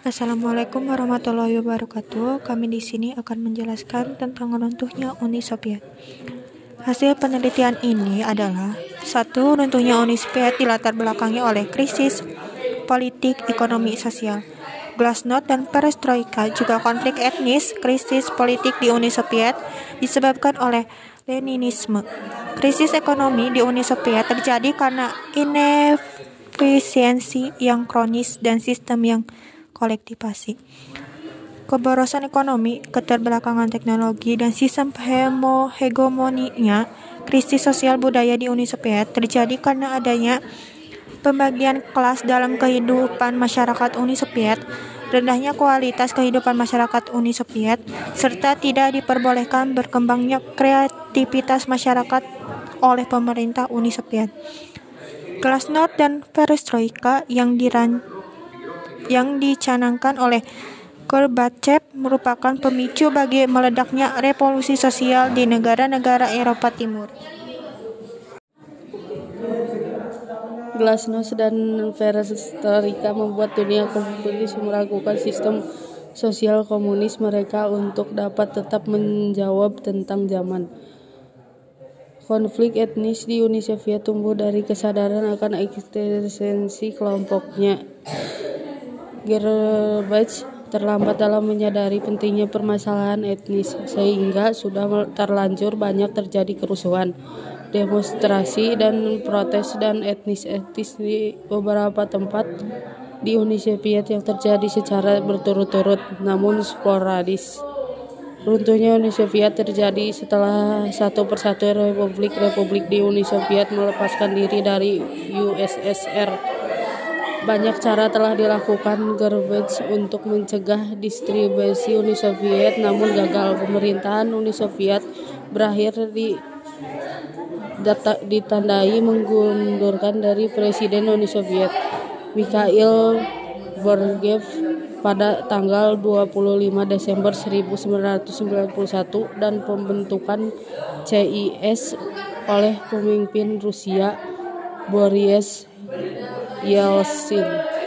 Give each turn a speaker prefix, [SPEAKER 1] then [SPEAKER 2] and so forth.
[SPEAKER 1] Assalamualaikum warahmatullahi wabarakatuh. Kami di sini akan menjelaskan tentang runtuhnya Uni Soviet. Hasil penelitian ini adalah satu runtuhnya Uni Soviet dilatar belakangi oleh krisis politik, ekonomi, sosial. Glasnost dan Perestroika juga konflik etnis, krisis politik di Uni Soviet disebabkan oleh Leninisme. Krisis ekonomi di Uni Soviet terjadi karena inefisiensi yang kronis dan sistem yang kolektivasi. Keborosan ekonomi, keterbelakangan teknologi, dan sistem hegemoninya, krisis sosial budaya di Uni Soviet terjadi karena adanya pembagian kelas dalam kehidupan masyarakat Uni Soviet, rendahnya kualitas kehidupan masyarakat Uni Soviet, serta tidak diperbolehkan berkembangnya kreativitas masyarakat oleh pemerintah Uni Soviet. Glasnost dan Perestroika yang diran yang dicanangkan oleh Gorbachev merupakan pemicu bagi meledaknya revolusi sosial di negara-negara Eropa Timur.
[SPEAKER 2] Glasnost dan Perestroika membuat dunia komunis meragukan sistem sosial komunis mereka untuk dapat tetap menjawab tentang zaman. Konflik etnis di Uni Soviet tumbuh dari kesadaran akan eksistensi kelompoknya. Gorbachev terlambat dalam menyadari pentingnya permasalahan etnis, sehingga sudah terlanjur banyak terjadi kerusuhan, demonstrasi, dan protes dan etnis-etnis di beberapa tempat di Uni Soviet yang terjadi secara berturut-turut, namun sporadis. Runtuhnya Uni Soviet terjadi setelah satu persatu republik-republik di Uni Soviet melepaskan diri dari USSR. Banyak cara telah dilakukan Gorbachev untuk mencegah distribusi Uni Soviet, namun gagal. Pemerintahan Uni Soviet berakhir di data, ditandai mengundurkan dari Presiden Uni Soviet Mikhail Gorbachev pada tanggal 25 Desember 1991 dan pembentukan CIS oleh pemimpin Rusia Boris your sin.